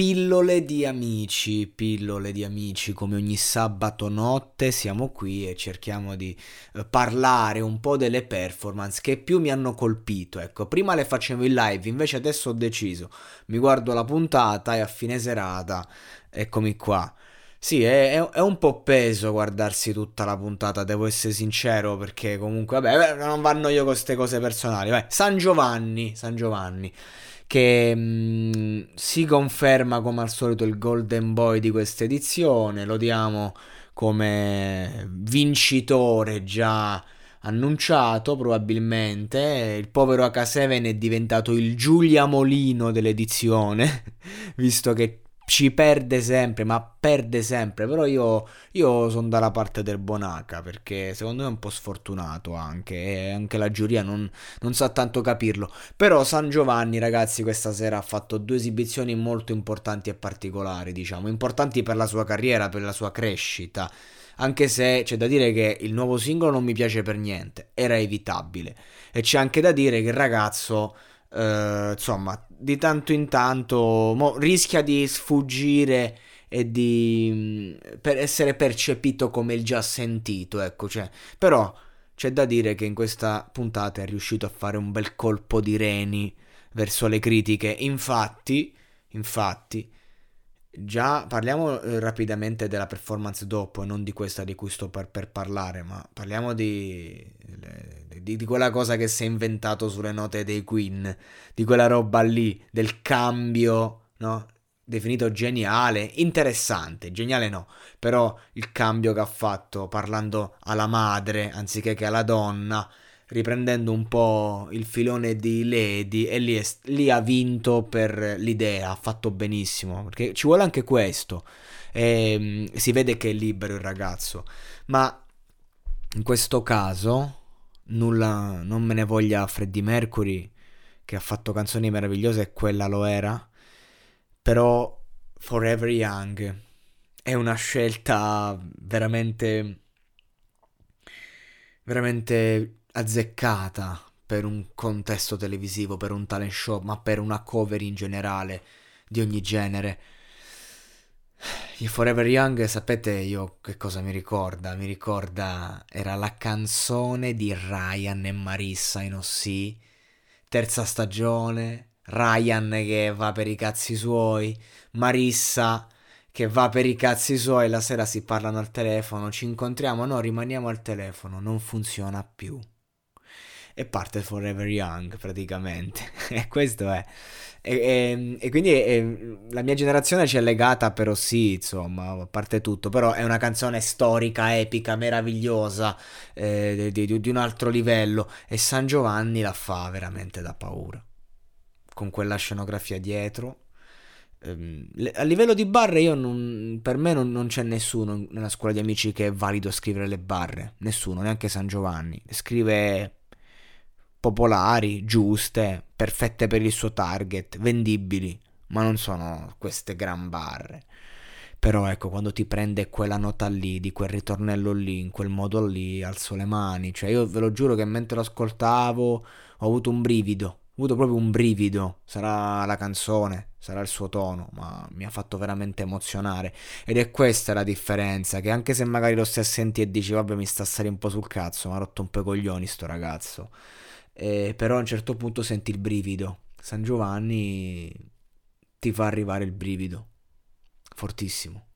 Pillole di amici, pillole di amici, come ogni sabato notte siamo qui e cerchiamo di eh, parlare un po' delle performance che più mi hanno colpito. Ecco, prima le facevo in live, invece adesso ho deciso, mi guardo la puntata e a fine serata, eccomi qua. Sì, è, è, un po' peso guardarsi tutta la puntata, devo essere sincero, perché comunque, vabbè, non vanno io con queste cose personali. Vai, San Giovanni, San Giovanni che mh, mm, si conferma come al solito il golden boy di questa edizione, lo diamo come vincitore già annunciato probabilmente, il povero H7 è diventato il Giulia Molino dell'edizione, visto che ci perde sempre, ma perde sempre. Però io, io sono dalla parte del Bonaca perché secondo me è un po' sfortunato anche. E anche la giuria non, non, sa tanto capirlo. Però San Giovanni, ragazzi, questa sera ha fatto due esibizioni molto importanti e particolari, diciamo, importanti per la sua carriera, per la sua crescita. Anche se c'è da dire che il nuovo singolo non mi piace per niente, era evitabile. E c'è anche da dire che il ragazzo Uh, insomma, di tanto in tanto rischia di sfuggire e di mm, per essere percepito come il già sentito, ecco, cioè, però c'è da dire che in questa puntata è riuscito a fare un bel colpo di reni verso le critiche. Infatti, infatti, già parliamo eh, rapidamente della performance dopo, non di questa di cui sto per, per parlare, ma parliamo di di, di, quella cosa che si è inventato sulle note dei Queen, di quella roba lì, del cambio, no? Definito geniale, interessante, geniale no, però il cambio che ha fatto parlando alla madre anziché che alla donna, riprendendo un po' il filone di Lady e lì, è, lì ha vinto per l'idea, ha fatto benissimo, perché ci vuole anche questo. E, ehm, si vede che è libero il ragazzo, ma in questo caso nulla, non me ne voglia Freddie Mercury che ha fatto canzoni meravigliose e quella lo era, però Forever Young è una scelta veramente veramente azzeccata per un contesto televisivo, per un talent show, ma per una cover in generale di ogni genere. Il Forever Young, sapete io che cosa mi ricorda? Mi ricorda, era la canzone di Ryan e Marissa in OC, terza stagione, Ryan che va per i cazzi suoi, Marissa che va per i cazzi suoi, la sera si parlano al telefono, ci incontriamo, no, rimaniamo al telefono, non funziona più e parte Forever Young praticamente. e questo è. E, e, e quindi e, la mia generazione ci è legata, però sì, insomma, a parte tutto, però è una canzone storica, epica, meravigliosa, eh, di, di, di un altro livello e San Giovanni la fa veramente da paura. Con quella scenografia dietro, ehm, a livello di barre, io non, per me non, non, c'è nessuno nella scuola di amici che è valido a scrivere le barre. Nessuno, neanche San Giovanni. Scrive popolari, giuste, perfette per il suo target, vendibili, ma non sono queste gran barre. Però ecco, quando ti prende quella nota lì, di quel ritornello lì, in quel modo lì, alzo le mani. Cioè, io ve lo giuro che mentre lo ascoltavo ho avuto un brivido. Ho avuto proprio un brivido. Sarà la canzone, sarà il suo tono, ma mi ha fatto veramente emozionare. Ed è questa la differenza, che anche se magari lo stai a sentire e dici, vabbè, mi sta a salire un po' sul cazzo, mi ha rotto un po' i coglioni sto ragazzo eh, però a un certo punto senti il brivido. San Giovanni ti fa arrivare il brivido, fortissimo.